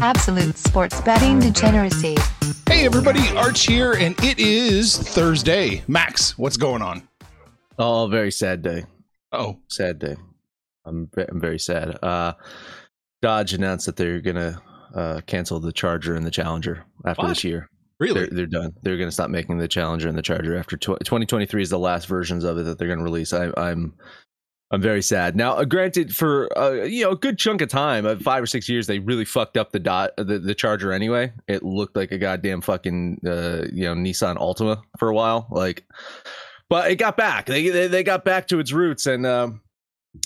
Absolute sports betting degeneracy. Hey everybody, Arch here, and it is Thursday. Max, what's going on? Oh, very sad day. Oh, Sad day. I'm I'm very sad. Uh, Dodge announced that they're gonna uh, cancel the Charger and the Challenger after What? this year. really? They're, they're done. They're gonna stop making the Challenger and the Charger after tw- 2023 is the last versions of it that they're gonna release. I, I'm I'm very sad. Now, uh, granted, for uh, you know a good chunk of time, uh, five or six years, they really fucked up the dot the, the Charger anyway. It looked like a goddamn fucking uh, you know Nissan Altima for a while, like. But it got back. They they, they got back to its roots, and um,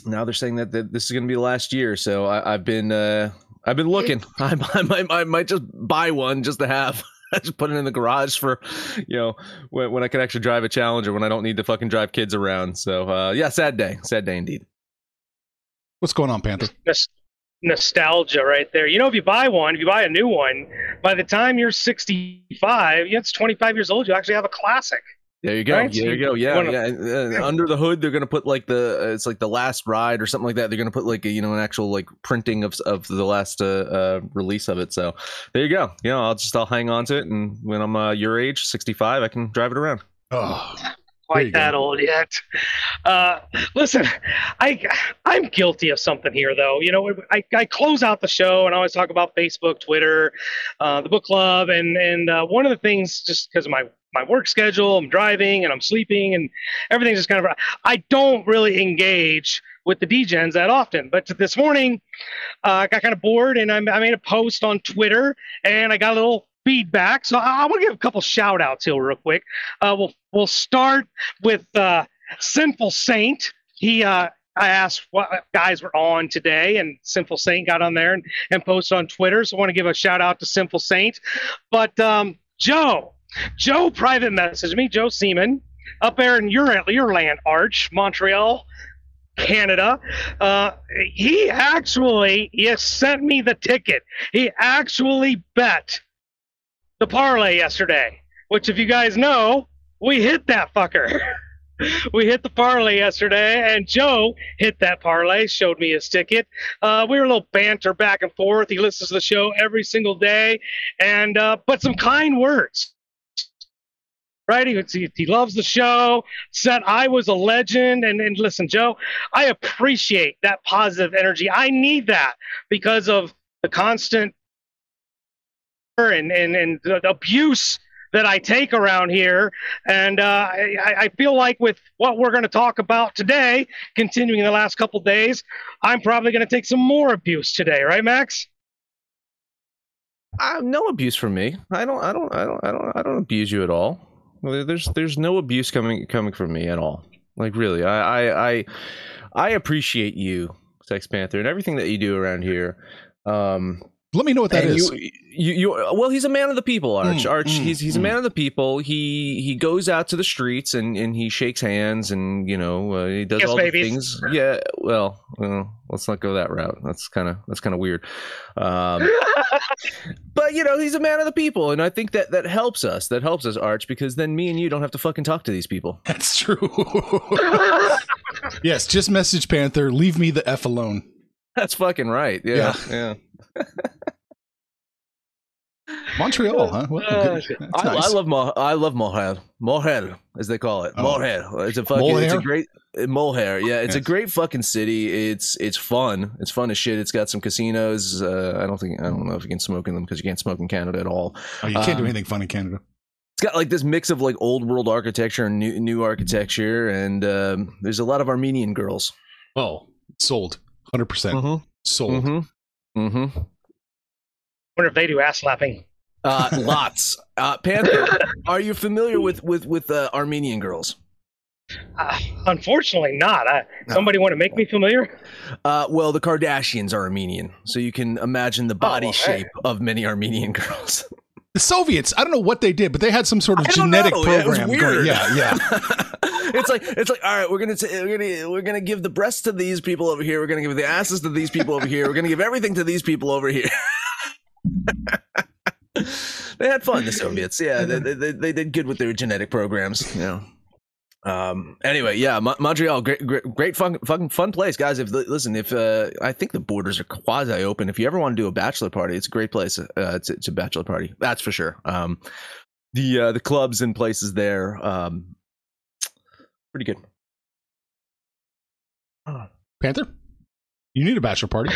now they're saying that, that this is going to be the last year. So I, I've been uh, I've been looking. I, I might I might just buy one just to have. just put it in the garage for, you know, when, when I can actually drive a Challenger when I don't need to fucking drive kids around. So uh, yeah, sad day, sad day indeed. What's going on, Panther? nos- nostalgia right there. You know, if you buy one, if you buy a new one, by the time you're 65, yeah, it's 25 years old, you actually have a classic. There you go. Right, There you you go. Yeah, wanna- yeah. Uh, under the hood, they're gonna put like the uh, it's like the last ride or something like that. They're gonna put like a, you know an actual like printing of of the last uh, uh, release of it. So there you go. You know, I'll just I'll hang on to it, and when I'm uh, your age, 65, I can drive it around. Oh, There you Quite go. that old yet. Uh, listen, I I'm guilty of something here, though. You know, I, I close out the show and I always talk about Facebook, Twitter, uh, the book club, and and uh, one of the things just because of my my work schedule, I'm driving and I'm sleeping and everything's just kind of I don't really engage with the DGens that often. But this morning, uh, I got kind of bored and I, I made a post on Twitter and I got a little feedback. So I, I want to give a couple shout outs here real quick. Uh, we'll we'll start with uh, Sinful Saint. He uh, I asked what guys were on today, and Sinful Saint got on there and, and posted on Twitter. So I want to give a shout out to Sinful Saint. But um, Joe, Joe private messaged me, Joe Seaman, up there in your your land, Arch, Montreal. Canada. Uh, he actually he sent me the ticket. He actually bet the parlay yesterday, which, if you guys know, we hit that fucker. we hit the parlay yesterday, and Joe hit that parlay, showed me his ticket. Uh, we were a little banter back and forth. He listens to the show every single day, and uh, but some kind words. Right, he, he, he loves the show. Said I was a legend, and and listen, Joe, I appreciate that positive energy. I need that because of the constant and and and the abuse that I take around here. And uh, I, I feel like with what we're going to talk about today, continuing the last couple days, I'm probably going to take some more abuse today, right, Max? Uh, no abuse from me. I don't. I don't. I don't. I don't. I don't abuse you at all. There's there's no abuse coming coming from me at all. Like really, I I I, I appreciate you, Sex Panther, and everything that you do around here. Um, Let me know what that and is. You, you, you, well, he's a man of the people, Arch. Mm, Arch, mm, he's he's a mm. man of the people. He he goes out to the streets and, and he shakes hands and you know uh, he does Kiss all babies. the things. Yeah, well, well, let's not go that route. That's kind of that's kind of weird. Um, but you know, he's a man of the people, and I think that that helps us. That helps us, Arch, because then me and you don't have to fucking talk to these people. That's true. yes, just message Panther. Leave me the f alone. That's fucking right. Yeah, yeah. Montreal, huh? Well, Uh, I, nice. I love Mo- I love mohair, mohair as they call it. Oh. Mohair. It's a fucking. It's a Mohair? great uh, mohair. Yeah, it's a great fucking city. It's it's fun. It's fun as shit. It's got some casinos. Uh, I don't think I don't know if you can smoke in them because you can't smoke in Canada at all. Oh, you can't do um, anything fun in Canada. It's got like this mix of like old world architecture and new new architecture, and um, there's a lot of Armenian girls. Oh, sold. 100% Mm-hmm. sold. Mm-hmm. Mm-hmm. wonder if they do ass slapping. Uh, lots. Uh, Panther, are you familiar with with with uh, Armenian girls? Uh, unfortunately, not. I, somebody want to make me familiar? Uh, well, the Kardashians are Armenian, so you can imagine the body Oh, hey. shape of many Armenian girls. The Soviets, I don't know what they did, but they had some sort of genetic know. Yeah, it was program weird. going. Yeah, yeah. it's like it's like all right, we're gonna t- we're gonna we're gonna give the breasts to these people over here. We're gonna give the asses to these people over here. We're gonna give everything to these people over here. they had fun, the Soviets. Yeah, they, they, they, they did good with their genetic programs. You know. Um. Anyway, yeah, Mo- Montreal, great, great, great fun, fun, fun place, guys. If listen, if uh, I think the borders are quasi open. If you ever want to do a bachelor party, it's a great place. Uh, it's, it's a bachelor party, that's for sure. Um, the uh, the clubs and places there, um, pretty good. Panther, you need a bachelor party.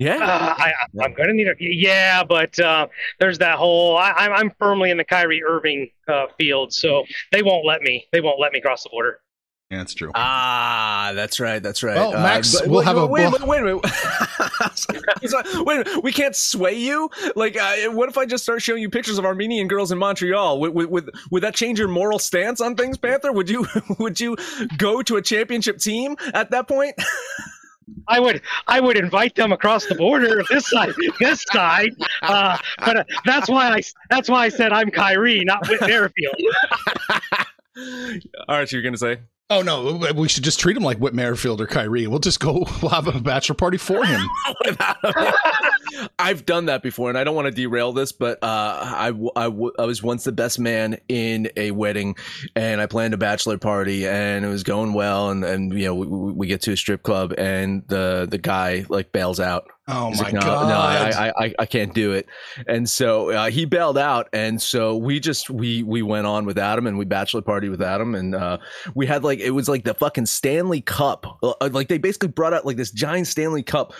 Yeah. Uh, I, I'm going to need a yeah, but uh, there's that whole. I, I'm I'm firmly in the Kyrie Irving uh, field, so they won't let me. They won't let me cross the border. Yeah, that's true. Ah, that's right. That's right. Well, Max, but- we'll wait, have a- wait, we'll- wait, wait a minute. He's like, wait a minute. We can't sway you. Like, uh, what if I just start showing you pictures of Armenian girls in Montreal? Would, would, would, would that change your moral stance on things, Panther? Would you would you go to a championship team at that point? I would I would invite them across the border this side this side, uh, but uh, that's why I that's why I said I'm Kyrie, not Whit Merrifield. All right, you're gonna say. Oh no, we should just treat him like Whit Merrifield or Kyrie. We'll just go. We'll have a bachelor party for him. I've done that before, and I don't want to derail this, but uh, I, I, I was once the best man in a wedding, and I planned a bachelor party, and it was going well, and, and you know we we get to a strip club, and the the guy like bails out. Oh He's my like, no, god! no, I, I, I, I can't do it. And so uh, he bailed out, and so we just we we went on with Adam, and we bachelor party with Adam, and uh, we had like it was like the fucking Stanley Cup, uh, like they basically brought out like this giant Stanley Cup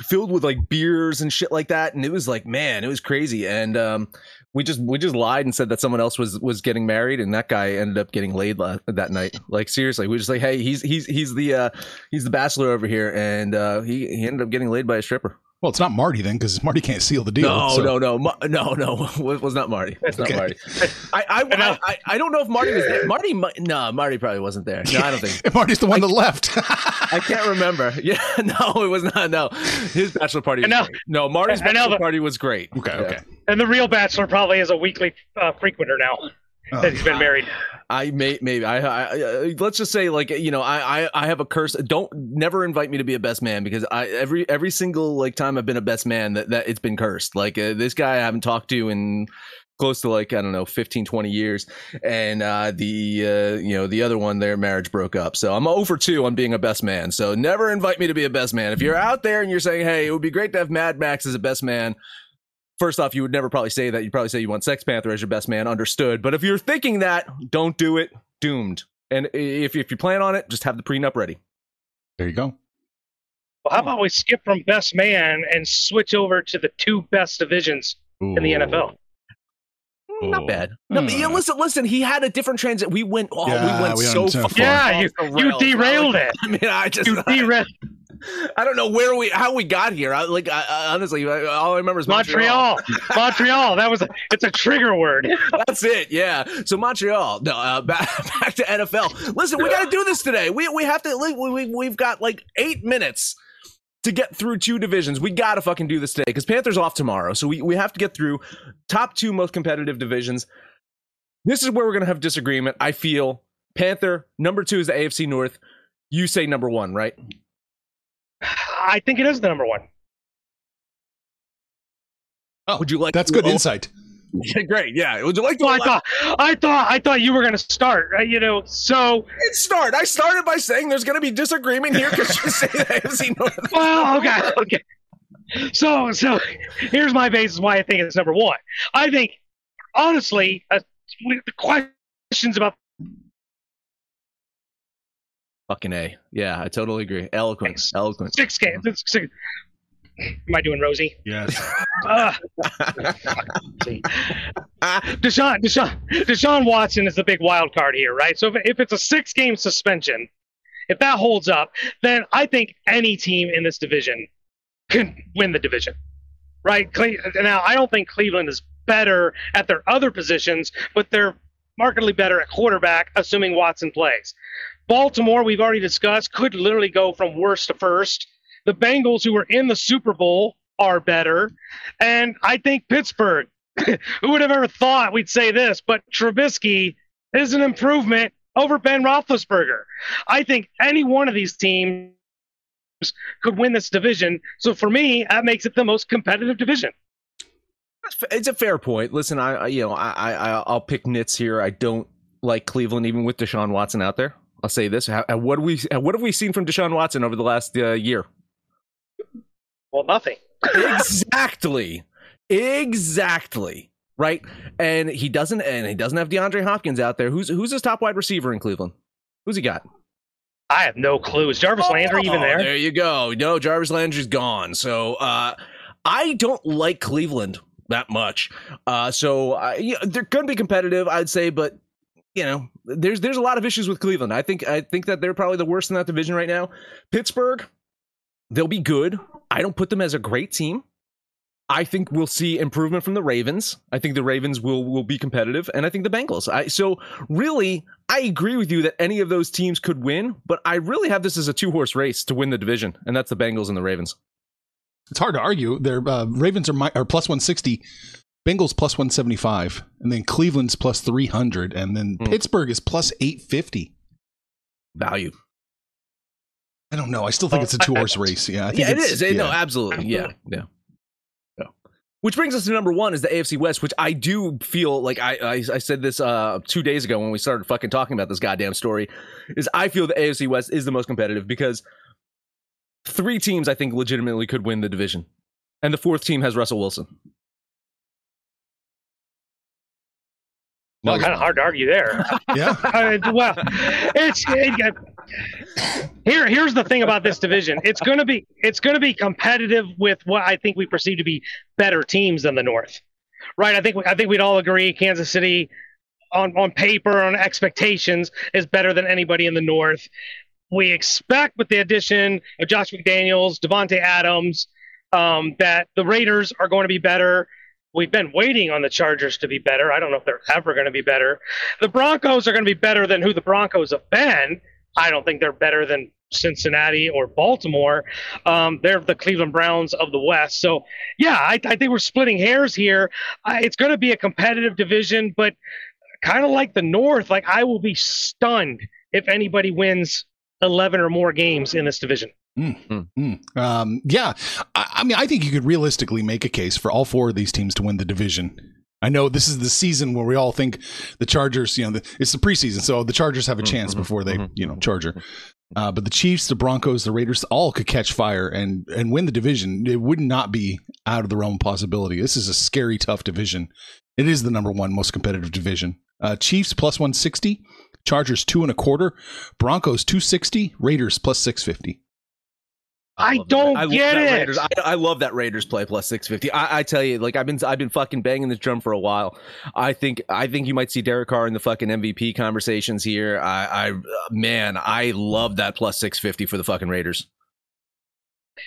filled with like beers and shit like that, and it was like man, it was crazy, and um, we just we just lied and said that someone else was was getting married, and that guy ended up getting laid la- that night. Like seriously, we were just like, hey, he's he's he's the uh, he's the bachelor over here, and uh, he he ended up getting laid by a stripper. Well, it's not Marty then, because Marty can't seal the deal. No, so- no, no, Ma- no, no. It was not Marty. It's not Marty. I, I, I, I, I don't know if Marty was there. Marty, mi- no, Marty probably wasn't there. No, I don't think. And Marty's the one that left. I can't remember. Yeah, no, it was not. No, his bachelor party. Was I know. great. No, Marty's I know, bachelor but- party was great. okay, Yeah. okay. And the real bachelor probably is a weekly uh, frequenter now Oh. that he's been married. I may maybe I, I, I let's just say like you know I, I I have a curse. Don't never invite me to be a best man because I every every single like time I've been a best man that that it's been cursed. Like uh, this guy I haven't talked to in close to like I don't know 15 20 years and uh the uh you know the other one their marriage broke up. So I'm over 2 on being a best man. So never invite me to be a best man. If you're out there and you're saying, "Hey, it would be great to have Mad Max as a best man." First off, you would never probably say that. You'd probably say you want Sex Panther as your best man. Understood. But if you're thinking that, don't do it. Doomed. And if if you plan on it, just have the prenup ready. There you go. Well, how about we skip from best man and switch over to the two best divisions in the NFL? Mm, Not Ooh. bad. No, but yeah, Hmm. listen, listen. He had a different transit. We went. Oh, Yeah, we went we so far. far. Yeah, you you derailed I, it. I mean, I just. You derailed I don't know where we how we got here. I, like I, I, honestly, all I remember is Montreal. Montreal. Montreal. That was a, it's a trigger word. That's it. Yeah. So Montreal. No, uh, back, back to NFL. Listen, we got to do this today. We we have to. We, we we've got like eight minutes to get through two divisions. We got to fucking do this today because Panthers off tomorrow. So we, we have to get through top two most competitive divisions. This is where we're going to have disagreement. I feel Panther, number two is the AFC North. You say number one, right? I think it is the number one. Oh, Would you like that's to- good oh, insight. Yeah, great. Yeah. Would you like to Well, I thought, I thought, I thought you were going to start. uh, You know, so start? I started by saying there's going to be disagreement here because you say the AFC North. well, okay, okay. So, so here's my basis why I think it's number one. I think, honestly, uh, the questions about Fucking A. Yeah, I totally agree. Eloquent. Eloquent. six games. it's Six, am I doing Rosie? Yes. Uh, see. Deshaun, Deshaun, Deshaun Watson is the big wild card here, right? So if, if it's a six game suspension, if that holds up, then I think any team in this division can win the division, right? Cle- now, I don't think Cleveland is better at their other positions, but they're markedly better at quarterback, assuming Watson plays. Baltimore, we've already discussed, could literally go from worst to first. The Bengals, who were in the Super Bowl, are better. And I think Pittsburgh, who would have ever thought we'd say this, but Trubisky is an improvement over Ben Roethlisberger. I think any one of these teams could win this division. So for me, that makes it the most competitive division. It's a fair point. Listen, I, you know I, I I'll pick nits here. I don't like Cleveland even with Deshaun Watson out there. I'll say this: How, what have we what have we seen from Deshaun Watson over the last uh, year? Well, nothing. exactly, exactly. Right, and he doesn't, and he doesn't have DeAndre Hopkins out there. Who's who's his top wide receiver in Cleveland? Who's he got? I have no clue. Is Jarvis Landry even Oh, there? There you go. No, Jarvis Landry's gone. So uh, I don't like Cleveland that much. Uh, so uh, yeah, they're going to be competitive, I'd say, but you know, there's there's a lot of issues with Cleveland. I think I think that they're probably the worst in that division right now. Pittsburgh, they'll be good. I don't put them as a great team. I think we'll see improvement from the Ravens. I think the Ravens will will be competitive, and I think the Bengals. I, so really, I agree with you that any of those teams could win, but I really have this as a two horse race to win the division, and that's the Bengals and the Ravens. It's hard to argue. Their uh, Ravens are, mi- are plus 160, Bengals plus 175, and then Cleveland's plus 300, and then Hmm. Pittsburgh is plus 850. Value. I don't know. I still think Well, it's a two horse race. Yeah, I think Yeah, it it's- is. It- No, absolutely. Yeah, yeah. Yeah. Which brings us to number one is the AFC West, which I do feel like I I, I said this uh, two days ago when we started fucking talking about this goddamn story. Is I feel the AFC West is the most competitive because three teams I think legitimately could win the division, and the fourth team has Russell Wilson. Well, kind of hard to argue there. Yeah. Well, it's it, here. Here's the thing about this division. It's going to be it's going to be competitive with what I think we perceive to be better teams than the North, right? I think I think we'd all agree Kansas City, on on paper, on expectations, is better than anybody in the North. We expect with the addition of Josh McDaniels, Davante Adams, um, that the Raiders are going to be better. We've been waiting on the Chargers to be better. I don't know if they're ever going to be better. The Broncos are going to be better than who the Broncos have been. I don't think they're better than Cincinnati or Baltimore. Um, they're the Cleveland Browns of the West. So, yeah, I, I think we're splitting hairs here. I, it's going to be a competitive division, but kind of like the North, like I will be stunned if anybody wins 11 or more games in this division. Mm. Um, yeah, I, I mean, I think you could realistically make a case for all four of these teams to win the division. I know this is the season where we all think the Chargers, you know, the, it's the preseason, so the Chargers have a chance before they, you know, Charger. Uh, but the Chiefs, the Broncos, the Raiders, all could catch fire and and win the division. It would not be out of the realm of possibility. This is a scary, tough division. It is the number one most competitive division. Uh, Chiefs plus one sixty, Chargers two and a quarter, Broncos two sixty, Raiders plus six fifty. I love don't. I get it. Raiders. I, I love that Raiders play plus six fifty. I, I tell you, like I've been I've been fucking banging this drum for a while. I think I think you might see Derek Carr in the fucking MVP conversations here. I, I man, I love that plus six fifty for the fucking Raiders.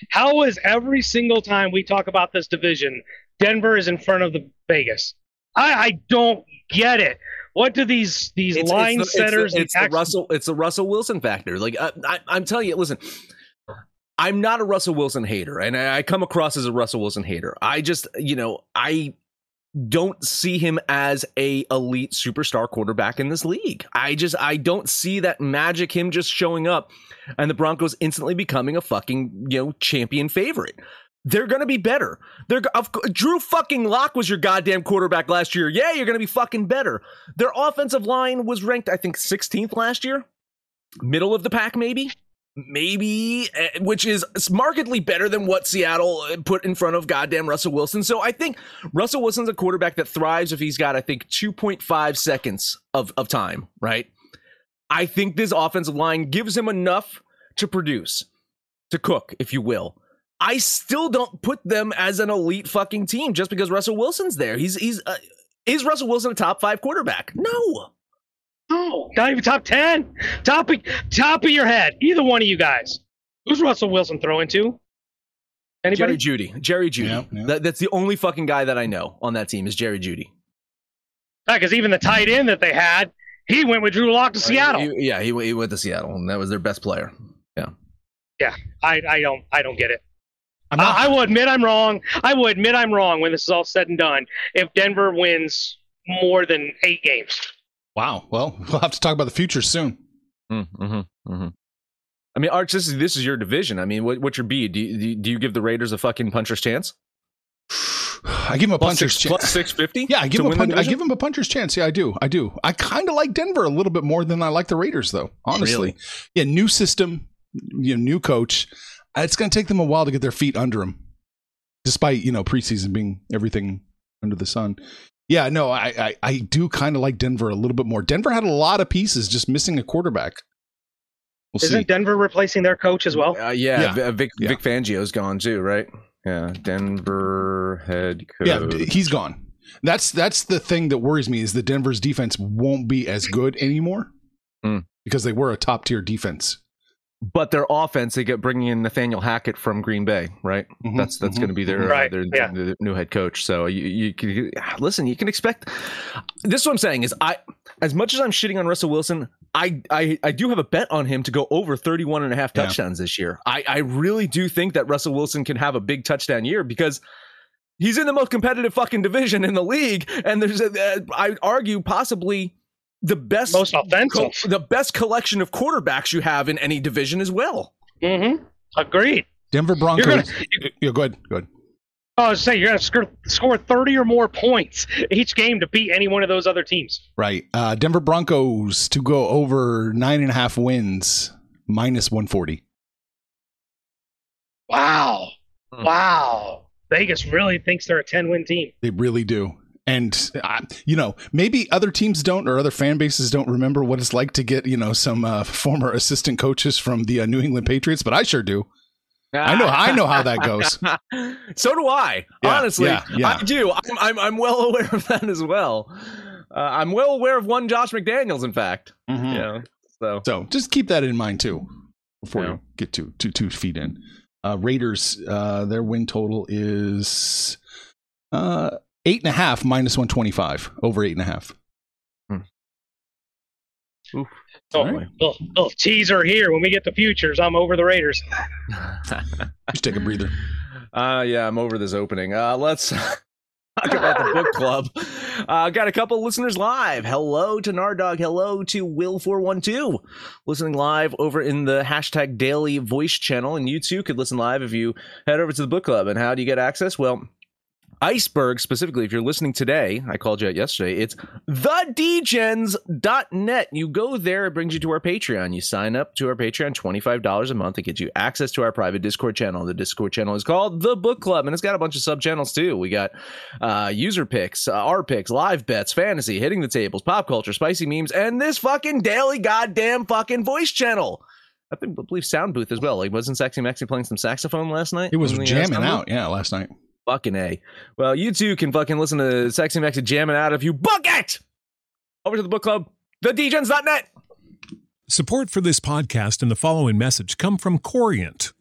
How is every single time we talk about this division, Denver is in front of the Vegas? I, I don't get it. What do these these It's, line it's the, setters? It's, the, it's the Russell. It's the Russell Wilson factor. Like I, I, I'm telling you, listen. I'm not a Russell Wilson hater, and I come across as a Russell Wilson hater. I just, you know, I don't see him as a elite superstar quarterback in this league. I just I don't see that magic him just showing up and the Broncos instantly becoming a fucking, you know, champion favorite. They're going to be better. They're of, Drew fucking Lock was your goddamn quarterback last year. Yeah, you're going to be fucking better. Their offensive line was ranked I think 16th last year. Middle of the pack maybe maybe eh, which is markedly better than what Seattle uh, put in front of goddamn Russell Wilson. So I think Russell Wilson's a quarterback that thrives if he's got I think 2.5 seconds of of time, right? I think this offensive line gives him enough to produce, to cook, if you will. I still don't put them as an elite fucking team just because Russell Wilson's there. He's he's uh, is Russell Wilson a top 5 quarterback? No. No, not even top ten. Top of, top of your head. Either one of you guys. Who's Russell Wilson throwing to? Anybody? Jerry Jeudy. Jerry Jeudy. Yeah, yeah. That, that's the only fucking guy that I know on that team is Jerry Jeudy. Because even the tight end that they had, he went with Drew Lock to Seattle. He- yeah, he, he went to Seattle, and that was their best player. yeah, Yeah, I, I don't I don't get it. I'm not. I, I will admit I'm wrong. I will admit I'm wrong when this is all said and done. If Denver wins more than eight games, wow. Well, we'll have to talk about the future soon. Mm-hmm, mm-hmm. I mean, Arch, this is this is your division. I mean, what, what's your B? Do you, do you- give the Raiders a fucking puncher's chance? I give him a Plus puncher's six, chance. plus six fifty. Yeah, I give him a I give him a puncher's chance. Yeah, I do. I do. I kind of like Denver a little bit more than I like the Raiders, though. Honestly, Really? yeah. New system, you know, new coach. It's going to take them a while to get their feet under them, despite you know preseason being everything under the sun. Yeah, no, I I, I do kind of like Denver a little bit more. Denver had a lot of pieces, just missing a quarterback. We'll isn't see. Denver replacing their coach as well? Uh, yeah, Yeah. Vic, Yeah. Vic Fangio's gone too, right? Yeah, Denver head coach. Yeah, he's gone. That's that's the thing that worries me is the Denver's defense won't be as good anymore Hmm. because they were a top tier defense. But their offense, they get bringing in Nathaniel Hackett from Green Bay, right? Mhm, That's that's mhm, going to be their, mhm. uh, their, yeah. their new head coach. So you you can listen. You can expect. This is what I'm saying is I as much as I'm shitting on Russell Wilson, I I I do have a bet on him to go over 31 and a half Yeah. touchdowns this year. I I really do think that Russell Wilson can have a big touchdown year because. He's in the most competitive fucking division in the league, and there's a, uh, I argue possibly the best Most offensive. co- the best collection of quarterbacks you have in any division as well. Mm-hmm. Agreed. Denver Broncos. You're gonna, yeah, go ahead. Go ahead. I was saying you're gonna score, score 30 or more points each game to beat any one of those other teams. Right. Uh, Denver Broncos to go over nine and a half wins, minus 140. Wow. Hmm. Wow. Vegas really thinks they're a 10 win team. They really do. And, uh, you know, maybe other teams don't or other fan bases don't remember what it's like to get, you know, some uh, former assistant coaches from the uh, New England Patriots, but I sure do. I know- I know how that goes. so do I. Yeah, honestly, yeah, yeah. I do. I'm, I'm I'm well aware of that as well. Uh, I'm well aware of one Josh McDaniels, in fact. Mhm. Yeah. So So just keep that in mind too before you get to two two feet in. Uh, Raiders, uh, their win total is uh, eight and a half minus one twenty five over eight and a half. Oh, Alright. little, little teaser here. When we get the futures, I'm over the Raiders. Just take a breather. Uh, yeah, I'm over this opening. Uh, let's talk about the book club. Uh, got a couple listeners live. Hello to Nardog. Hello to Will412. Listening live over in the hashtag daily voice channel. And you too could listen live if you head over to the book club. And how do you get access? Well, Iceberg, specifically, if you're listening today, I called you out yesterday, it's thedgens.net. You go there, it brings you to our Patreon. You sign up to our Patreon, $25 a month. It gets you access to our private Discord channel. The Discord channel is called The Book Club, and it's got a bunch of sub channels too. We got uh, user picks, uh, our picks, live bets, fantasy, hitting the tables, pop culture, spicy memes, and this fucking daily goddamn fucking voice channel. I think, I believe Sound Booth as well. Like, wasn't Sexy Maxi playing some saxophone last night? It was in jamming out, yeah, last night. Fucking A. Well, you too can fucking listen to Sexy Maxi jamming out if you book it! Over to the book club, thedgens.net. Support for this podcast and the following message come from Corient.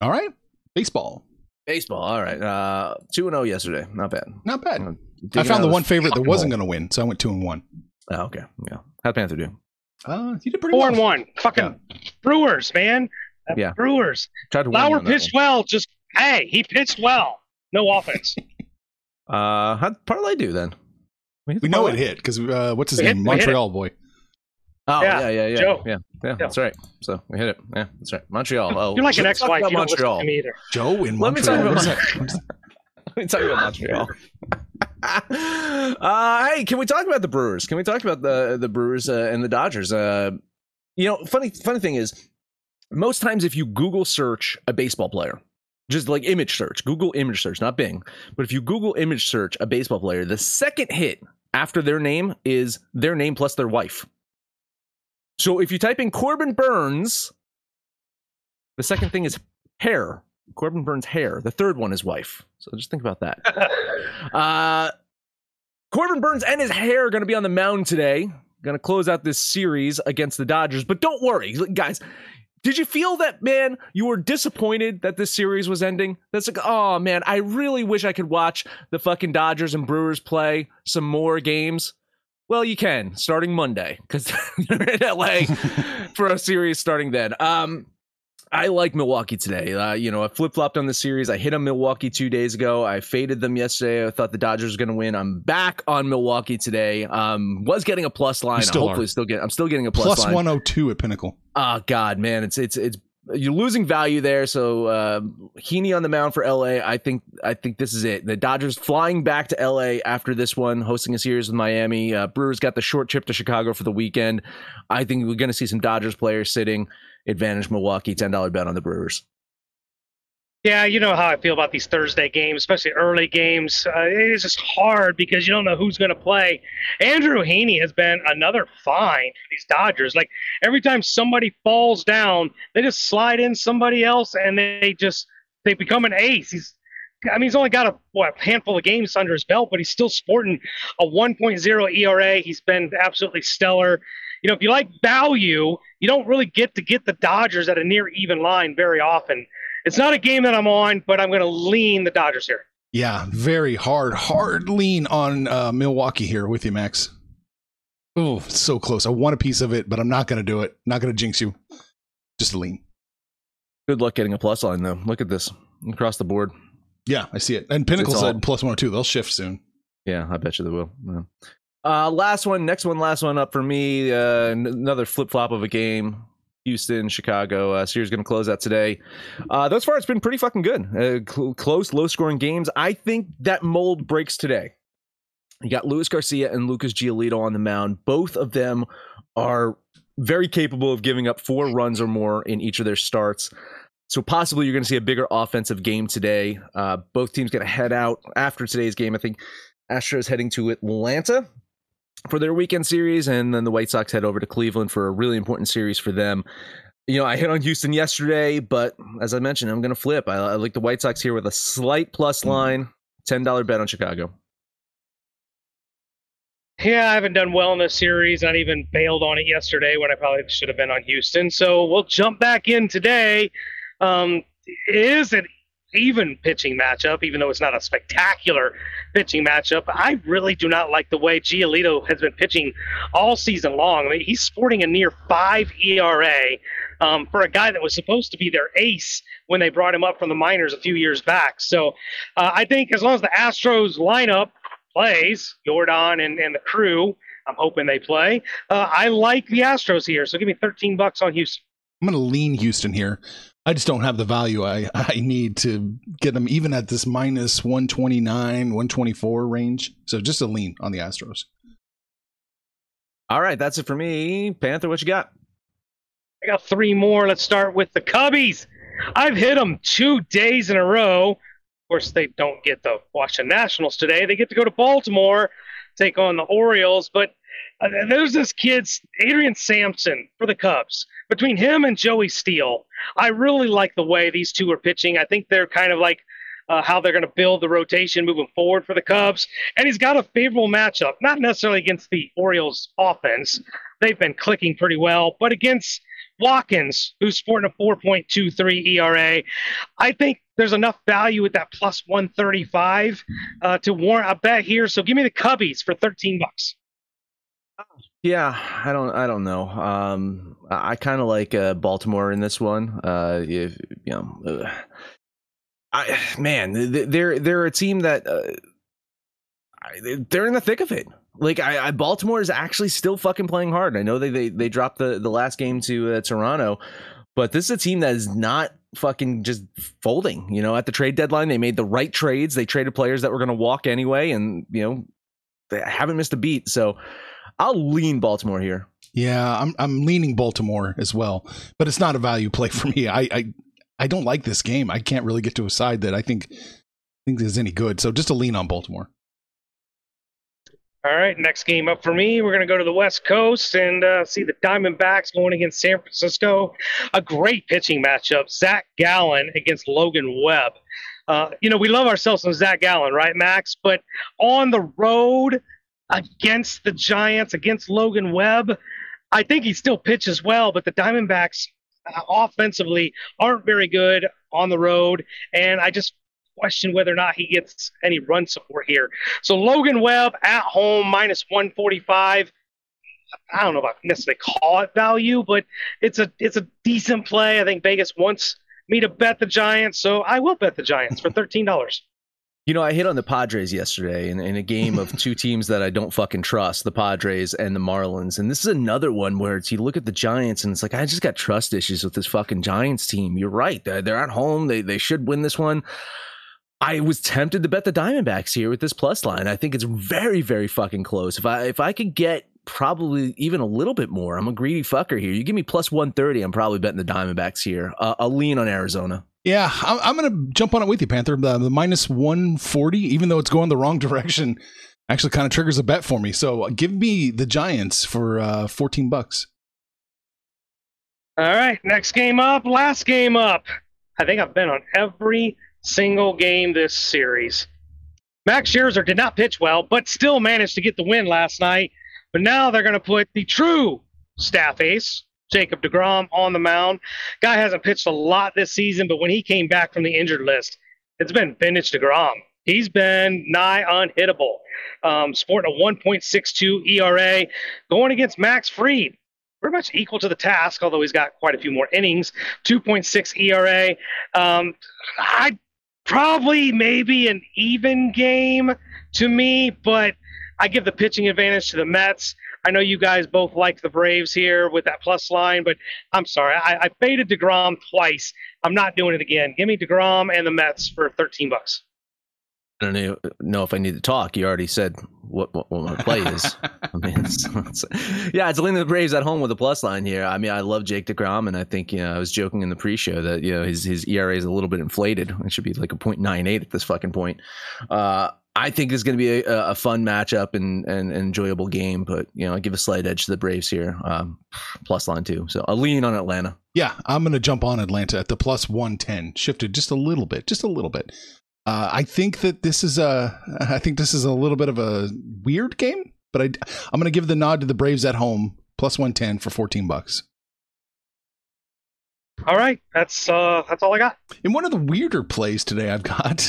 All right. Baseball. Baseball. All right. Uh, two and zero yesterday. Not bad. Not bad. Uh, I found the one favorite that wasn't going to win, so I went two and one. Oh, okay. Yeah. How'd Panther do? Uh, you did pretty Four well. and one. Fucking Brewers, man. Uh, Yeah. Brewers. Tried to win you Lauer on that pitched well. Just hey, he pitched well. No offense. Uh, how'd parlay do then? hit We the know it hit because uh, what's his We name? hit it. Montreal boy. Oh Yeah, yeah, yeah, yeah, Joe. yeah, yeah. That's right. So we hit it. Yeah, that's right. Montreal. Oh, You're like an ex-wife. about You don't Montreal. to me either. Joe in Let me Montreal. talk about What is that? What is that? Let me talk about Montreal. uh, hey, can we talk about the Brewers? Can we talk about the the Brewers uh, and the Dodgers? Uh, you know, funny funny thing is, most times if you Google search a baseball player, just like image search, Google image search, not Bing, but if you Google image search a baseball player, the second hit after their name is their name plus their wife. So if you type in Corbin Burnes, the second thing is hair. Corbin Burnes hair. The third one is wife. So just think about that. Uh, Corbin Burnes and his hair are going to be on the mound today. Going to close out this series against the Dodgers. But don't worry, guys. Did you feel that, man? You were disappointed that this series was ending? That's like, oh man, I really wish I could watch the fucking Dodgers and Brewers play some more games. Well, you can starting Monday because you're in LA for a series starting then. Um, I like Milwaukee today. Uh, you know, I flip flopped on the series. I hit on Milwaukee two days ago. I faded them yesterday. I thought the Dodgers were going to win. I'm back on Milwaukee today. Um, was getting a plus line. You still Hopefully, are. still get. I'm still getting a plus, Plus line. 102 at Pinnacle. Oh God, man, it's it's it's you're losing value there. So uh, Heaney on the mound for LA. I think I think this is it. The Dodgers flying back to LA after this one, hosting a series with Miami. Uh, Brewers got the short trip to Chicago for the weekend. I think we're going to see some Dodgers players sitting. Advantage Milwaukee. Ten dollar bet on the Brewers. Yeah, you know how I feel about these Thursday games, especially early games. Uh, it is just hard because you don't know who's going to play. Andrew Heaney has been another find for these Dodgers. Like every time somebody falls down, they just slide in somebody else, and they just they become an ace. He's, I mean, he's only got a what handful of games under his belt, but he's still sporting a 1.0 ERA. He's been absolutely stellar. You know, if you like value, you don't really get to get the Dodgers at a near even line very often. It's not a game that I'm on, but I'm going to lean the Dodgers here. Yeah, very hard, hard lean on uh, Milwaukee here with you, Max. Oh, so close. I want a piece of it, but I'm not going to do it. Not going to jinx you. Just a lean. Good luck getting a plus line though. Look at this across the board. Yeah, I see it. And Pinnacle It's all- said plus 102. They'll shift soon. Yeah, I bet you they will. Yeah. Uh, last one, next one, last one up for me. Uh, n- another flip flop of a game. Houston, Chicago. Uh, series going to close out today. Uh, thus far, it's been pretty fucking good. Uh, cl- close, low scoring games. I think that mold breaks today. You got Luis Garcia and Lucas Giolito on the mound. Both of them are very capable of giving up four runs or more in each of their starts. So possibly you're going to see a bigger offensive game today. Uh, both teams going to head out after today's game. I think Astros heading to Atlanta for their weekend series, and then the White Sox head over to Cleveland for a really important series for them. You know, I hit on Houston yesterday, but as I mentioned, I'm going to flip. I, I like the White Sox here with a slight plus line, ten dollar bet on Chicago. Yeah, I haven't done well in this series. I even bailed on it yesterday when I probably should have been on Houston. So we'll jump back in today. Um, it is an even pitching matchup, even though it's not a spectacular pitching matchup. I really do not like the way Giolito has been pitching all season long. I mean, he's sporting a near five ERA um, for a guy that was supposed to be their ace when they brought him up from the minors a few years back. So uh, I think as long as the Astros lineup plays, Jordan and, and the crew, I'm hoping they play. Uh, I like the Astros here, so give me 13 bucks on Houston. I'm going to lean Houston here. I just don't have the value I, I need to get them even at this minus 129, 124 range. So just a lean on the Astros. All right, that's it for me. Panther, what you got? I got three more. Let's start with the Cubbies. I've hit them two days in a row. Of course, they don't get the Washington Nationals today. They get to go to Baltimore, take on the Orioles. But uh, there's this kid, Adrian Sampson, for the Cubs. Between him and Joey Steele, I really like the way these two are pitching. I think they're kind of like uh, how they're going to build the rotation moving forward for the Cubs. And he's got a favorable matchup, not necessarily against the Orioles offense. They've been clicking pretty well, but against Watkins, who's sporting a 4.23 ERA. I think there's enough value at that plus 135 uh, to warrant a bet here. So give me the Cubbies for 13 bucks. Yeah, I don't, I don't know. Um, I kind of like uh, Baltimore in this one. Uh, you know, uh, I man, they're they're a team that uh, they're in the thick of it. Like I, I, Baltimore is actually still fucking playing hard. I know they they they dropped the the last game to uh, Toronto, but this is a team that is not fucking just folding. You know, at the trade deadline, they made the right trades. They traded players that were going to walk anyway, and you know, they haven't missed a beat. So I'll lean Baltimore here. Yeah, I'm I'm leaning Baltimore as well, but it's not a value play for me. I I, I don't like this game. I can't really get to a side that I think think is any good. So just a lean on Baltimore. All right, next game up for me. We're going to go to the West Coast and uh, see the Diamondbacks going against San Francisco. A great pitching matchup. Zach Gallen against Logan Webb. Uh, you know, we love ourselves some Zach Gallen, right, Max? But on the road against the Giants, against Logan Webb, I think he still pitches well, but the Diamondbacks uh, offensively aren't very good on the road. And I just question whether or not he gets any run support here. So Logan Webb at home minus 145. I don't know if I necessarily call it value, but it's a it's a decent play. I think Vegas wants me to bet the Giants, so I will bet the Giants for thirteen dollars. You know, I hit on the Padres yesterday in, in a game of two teams that I don't fucking trust, the Padres and the Marlins. And this is another one where it's you look at the Giants and it's like, I just got trust issues with this fucking Giants team. You're right. They're, they're at home. They, they should win this one. I was tempted to bet the Diamondbacks here with this plus line. I think it's very, very fucking close. If I if I could get probably even a little bit more, I'm a greedy fucker here. You give me plus one thirty, I'm probably betting the Diamondbacks here. Uh, I'll lean on Arizona. Yeah, I'm, I'm going to jump on it with you, Panther. The, the minus 140, even though it's going the wrong direction, actually kind of triggers a bet for me. So give me the Giants for uh, 14 bucks. All right, next game up, last game up. I think I've been on every single game this series. Max Scherzer did not pitch well, but still managed to get the win last night. But now they're going to put the true staff ace, Jacob DeGrom, on the mound. Guy hasn't pitched a lot this season, but when he came back from the injured list, it's been vintage DeGrom. He's been nigh unhittable. Um, sporting a 1.62 ERA, going against Max Fried. pretty much equal to the task, although he's got quite a few more innings. 2.6 ERA. Um, I probably maybe an even game to me, but I give the pitching advantage to the Mets. I know you guys both like the Braves here with that plus line, but I'm sorry. I, I faded DeGrom twice. I'm not doing it again. Give me DeGrom and the Mets for 13 bucks. I don't know if I need to talk. You already said what, what, what my play is. I mean, it's, it's, yeah, it's leaning the Braves at home with a plus line here. I mean, I love Jake Degrom, and I think you know I was joking in the pre-show that you know his his ERA is a little bit inflated. It should be like a .98 at this fucking point. Uh, I think it's going to be a, a, fun matchup and, and an enjoyable game, but you know, I give a slight edge to the Braves here, um, plus line two. So I'll lean on Atlanta. Yeah, I'm going to jump on Atlanta at the plus 110, shifted just a little bit, just a little bit. Uh, I think that this is a, I think this is a little bit of a weird game, but I, I'm going to give the nod to the Braves at home, plus 110 for 14 bucks. All right, that's uh, that's all I got. In one of the weirder plays today, I've got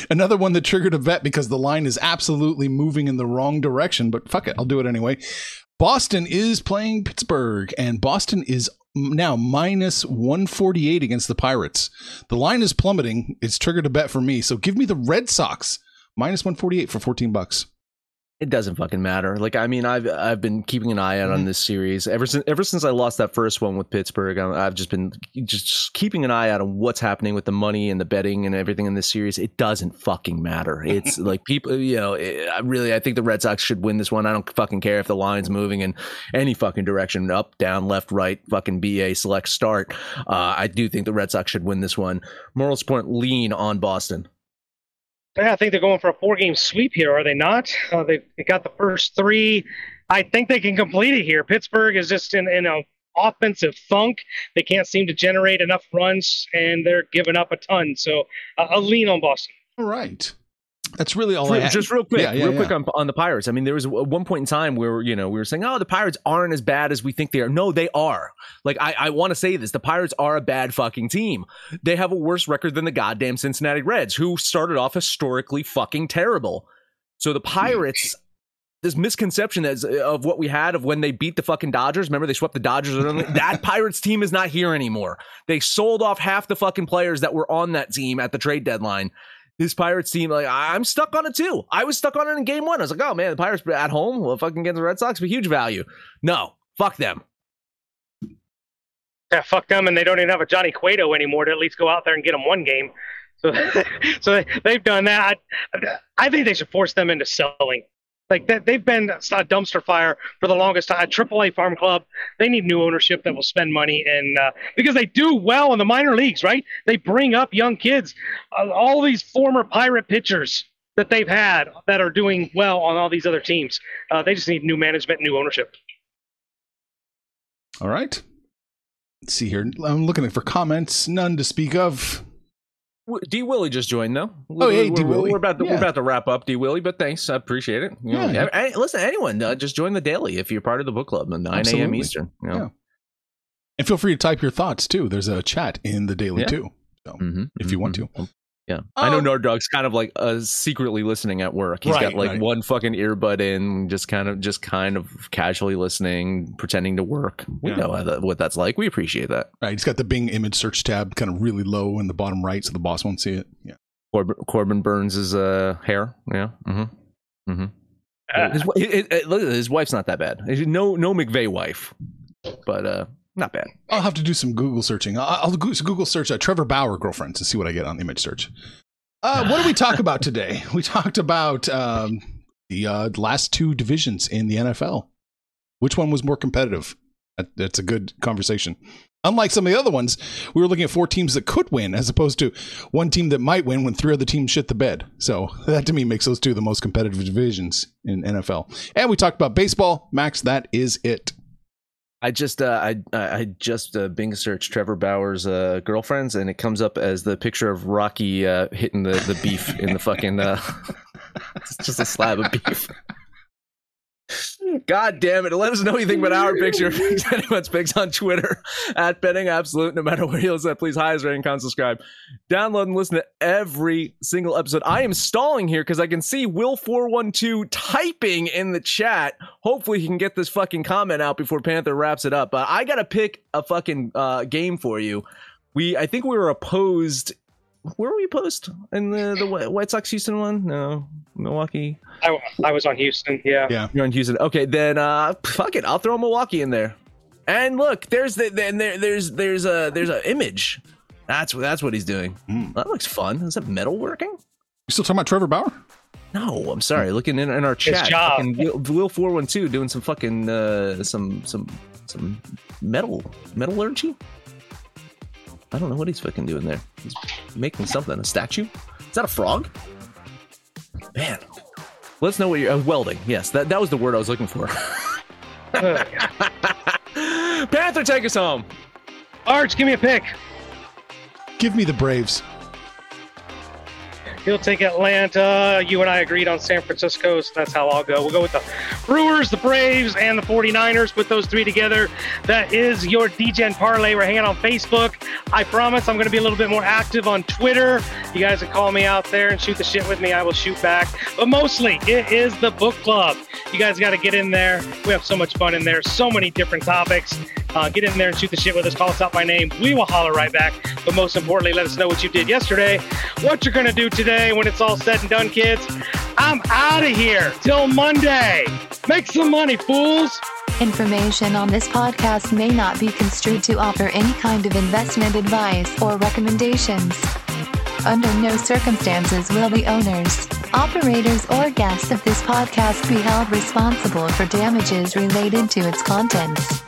another one that triggered a bet because the line is absolutely moving in the wrong direction. But fuck it, I'll do it anyway. Boston is playing Pittsburgh, and Boston is now minus 148 against the Pirates. The line is plummeting. It's triggered a bet for me. So give me the Red Sox minus 148 for 14 bucks it doesn't fucking matter. Like I mean, I've I've been keeping an eye out on mm-hmm. this series ever since ever since I lost that first one with Pittsburgh. I've just been just keeping an eye out on what's happening with the money and the betting and everything in this series. It doesn't fucking matter. It's like people, you know, it, I really I think the Red Sox should win this one. I don't fucking care if the line's moving in any fucking direction, up, down, left, right, fucking BA select start. Uh, I do think the Red Sox should win this one. Moral support lean on Boston. Yeah, I think they're going for a four game sweep here, are they not? Uh, they, they got the first three. I think they can complete it here. Pittsburgh is just in, in a offensive funk. They can't seem to generate enough runs, and they're giving up a ton. So uh, a lean on Boston. All right. That's really all I had. Just real quick, yeah, yeah, real yeah. quick on, on the Pirates. I mean, there was one point in time where you know we were saying, "Oh, the Pirates aren't as bad as we think they are." No, they are. Like I, I want to say this: the Pirates are a bad fucking team. They have a worse record than the goddamn Cincinnati Reds, who started off historically fucking terrible. So the Pirates. this misconception as, uh, of what we had of when they beat the fucking Dodgers. Remember, they swept the Dodgers. that Pirates team is not here anymore. They sold off half the fucking players that were on that team at the trade deadline his Pirates team, like I'm stuck on it too. I was stuck on it in game one. I was like, oh man, the Pirates at home, well, fucking against the Red Sox, be huge value. No, fuck them. Yeah, fuck them, and they don't even have a Johnny Cueto anymore to at least go out there and get them one game. So, so they, have done that. I, I think they should force them into selling. Like that, they've been a dumpster fire for the longest time. AAA Farm Club, they need new ownership that will spend money, and uh, because they do well in the minor leagues, right? They bring up young kids. Uh, all these former Pirate pitchers that they've had that are doing well on all these other teams. Uh, they just need new management, new ownership. All right. Let's see here. I'm looking for comments. None to speak of. D Willie just joined though. Oh yeah, D Willie. We're about to yeah. we're about to wrap up D Willie, but thanks, I appreciate it. You know, yeah. Hey, listen, anyone, uh, just join the daily if you're part of the book club at 9 a.m. Eastern. You know? Yeah. And feel free to type your thoughts too. There's a chat in the daily yeah. too. So mm-hmm. if you want to. Yeah, I know um, Nerd Dog's kind of like uh, secretly listening at work. He's right, got like right. one fucking earbud in, just kind of, just kind of casually listening, pretending to work. We yeah. know that, what that's like. We appreciate that. Right. He's got the Bing image search tab kind of really low in the bottom right, so the boss won't see it. Yeah. Corbin, Corbin Burnes his uh, hair. Yeah. Mm-hmm. Mm-hmm. Uh, his, his, his, wife's not that bad. No, no McVay wife, but uh, not bad. I'll have to do some Google searching. I'll, Google search uh, Trevor Bauer girlfriend to see what I get on the image search. Uh, what did we talk about today? We talked about um, the uh, last two divisions in the NFL. Which one was more competitive? That, that's a good conversation. Unlike some of the other ones, we were looking at four teams that could win as opposed to one team that might win when three other teams shit the bed. So that to me makes those two the most competitive divisions in NFL. And we talked about baseball. Max, that is it. I just uh, I I just uh, Bing searched Trevor Bauer's uh, girlfriends, and it comes up as the picture of Rocky uh, hitting the, the beef in the fucking. Uh, it's just a slab of beef. God damn it. Let us know anything about our picks, your picks, anyone's picks on Twitter at Betting Absolute. No matter where you listen, please highest rating, comment, subscribe. Download and listen to every single episode. I am stalling here because I can see Will412 typing in the chat. Hopefully he can get this fucking comment out before Panther wraps it up. But I gotta pick a fucking uh, game for you. We I think we were opposed where were we post in the the White Sox Houston one? No, Milwaukee. I, I was on Houston. Yeah. Yeah. You're on Houston. Okay, then uh, fuck it. I'll throw Milwaukee in there. And look, there's the then there there's there's a there's an image. That's that's what he's doing. Mm. That looks fun. Is that metal working? You still talking about Trevor Bauer? No, I'm sorry. Looking in, in our chat, Will, Will four one two doing some fucking uh, some some some metal metallurgy. I don't know what he's fucking doing there. He's making something. A statue? Is that a frog? Man, let us know what you're uh, welding. Yes, that that was the word I was looking for. Panther, take us home. Arch, give me a pick. Give me the Braves. He'll take Atlanta. You and I agreed on San Francisco, so that's how I'll go. We'll go with the Brewers, the Braves, and the 49ers. Put those three together. That is your DGen parlay. We're hanging on Facebook. I promise I'm going to be a little bit more active on Twitter. You guys can call me out there and shoot the shit with me. I will shoot back. But mostly, it is the book club. You guys got to get in there. We have so much fun in there. So many different topics. Uh, get in there and shoot the shit with us. Call us out by name. We will holler right back. But most importantly, let us know what you did yesterday, what you're going to do today when it's all said and done, kids. I'm out of here till Monday. Make some money, fools. Information on this podcast may not be construed to offer any kind of investment advice or recommendations. Under no circumstances will the owners, operators, or guests of this podcast be held responsible for damages related to its contents.